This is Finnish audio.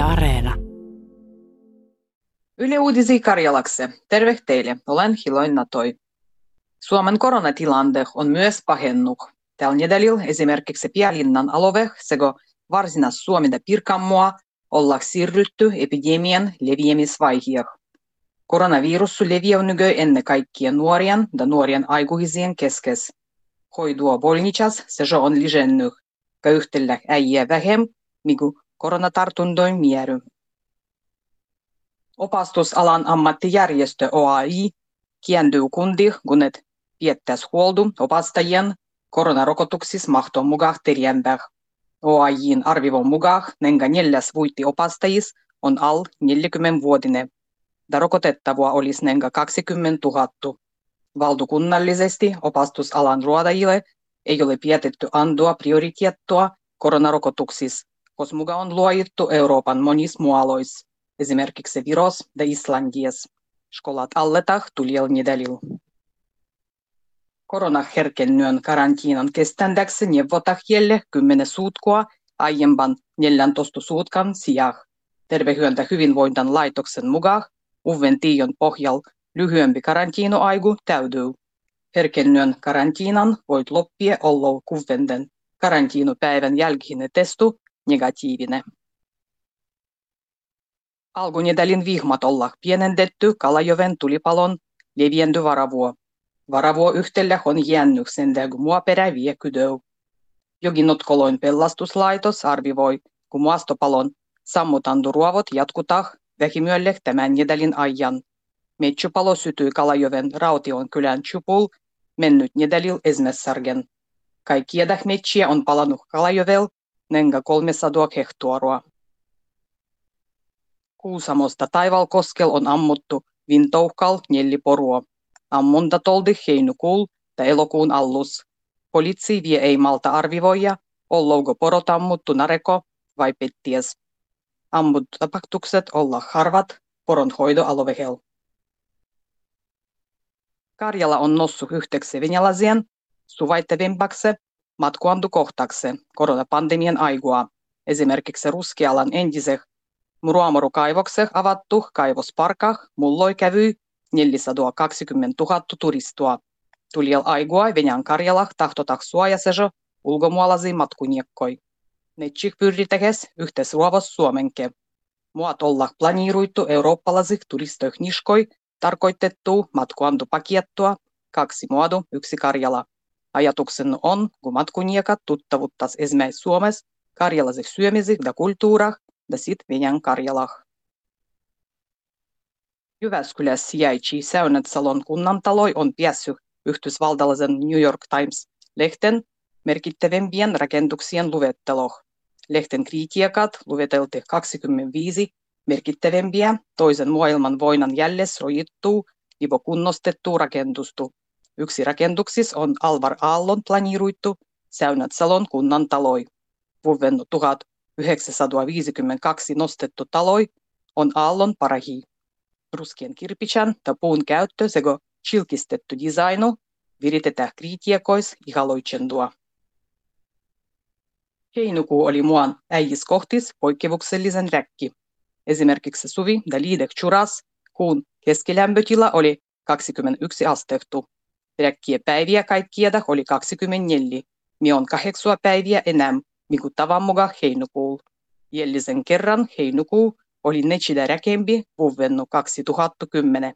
Yle Areena. Yle Uudisi Karjalakse. Terve teille, olen Hiloin Natoi. Suomen koronatilanne on myös pahennut. Tällä nedälillä esimerkiksi Pialinnan alove sekä varsinais Suomen ja Pirkanmoa ollaan siirrytty epidemian leviämisvaiheeseen. Koronavirus leviää nykyään ennen kaikkea nuorien ja nuorien aikuisien keskes. Hoidua volnichas se on lisennyt, ka yhtellä äijä vähem, mikä koronatartuntoin miery. Opastusalan ammattijärjestö OAI kientyy kundi, kun et viettäis huoldu opastajien koronarokotuksis mahton mukaan terjempää. OAJin arvivon mukaan nenga neljäs vuitti opastajis on al 40-vuotinen. Da rokotettavua olisi nenga 20 000. Valtakunnallisesti opastusalan ruodajille ei ole pietetty andoa prioriteettua koronarokotuksis, koska muka on luojittu Euroopan monissa mualoissa, esimerkiksi Viros ja Islandias. Skolat alletah tuliel nedalil. Koronaherkennyn karantiinan keständäksi neuvotah jälle kymmenen suutkoa aiemman 14 suutkan sijaan. Tervehyöntä hyvinvointan laitoksen mukaan uven tion pohjal lyhyempi karantiinoaigu täytyy. Herkennyn karantiinan voit loppia olla kuvenden karantiinopäivän jälkinen testu negatiivinen. Algunedälin vihmat olla pienendetty Kalajoven tulipalon leviendy varavuo. Varavuo yhtellä on jännyksen mua perä viekydöu. Joginnotkoloin pelastuslaitos arvivoi, kun muastopalon sammutandu ruovot jatkutah vähimyölle tämän nedälin ajan. Metsypalo sytyi Kalajoven Raution kylän Chupul, mennyt nedälil esmessargen. Kaikki metsiä on palannut Kalajovel, nenga 300 hehtuarua. Kuusamosta Taivalkoskel on ammuttu vintouhkal porua. Ammunta toldi heinukul ja elokuun allus. Poliitsi vie ei malta arvivoja, ollouko porot ammuttu nareko vai petties. Ammut tapahtukset olla harvat, poron hoido alovehel. Karjala on nossu yhteksi venäläisien, suvaittevimpäkse, matkuandu kohtakse koronapandemian aigua. Esimerkiksi Ruskialan entiseh Muruamoru-kaivokseh avattu kaivosparkah mulloi kävy 420 000 turistua. Tuliel aigua Venäjän Karjalah tahtotak suojasejo ulkomualaisiin matkuniekkoja. Netsik pyritähes yhteisruovos Suomenke. Muat olla planiiruittu eurooppalaisih turistoih niskoi tarkoitettu matkuantopakiettua, kaksi muodu, yksi Karjala. Ajatuksen on, kun matkuniekat tuttavuttas esimerkiksi Suomessa karjalaisih syömisih ja kulttuurah ja sit Venäjän Karjalah. Jyväskylässä sijaitsi Säynätsalon kunnantaloi on päässyt yhdysvaltalaisen New York Times-lehten merkittävimpien rakennuksien luvetteloh. Lehten kritiikat luvetelti 25 merkittävimpiä toisen maailman voinan jälles rojittuu ivo kunnostettu rakentustu. Yksi rakentuksis on Alvar Aallon planiiruittu Säynätsalon kunnan taloi. Vuoden 1952 nostettu taloi on Aallon parahi. Ruskien kirpichan ja puun käyttö sekä chilkistettu designu viritetään kriitiekois ihaloitsendua. Heinukuu oli muan äijiskohtis poikkeuksellisen räkki. Esimerkiksi Suvi ja Liidek Churas, kuun keskilämpötila oli 21 astehtu. Räkkiä päiviä kaikkieda oli 24, mion kahdeksua päiviä enää, mikä tavan mukaan heinukuu. Jällisen kerran heinukuu oli nechida räkempi vuoden 2010.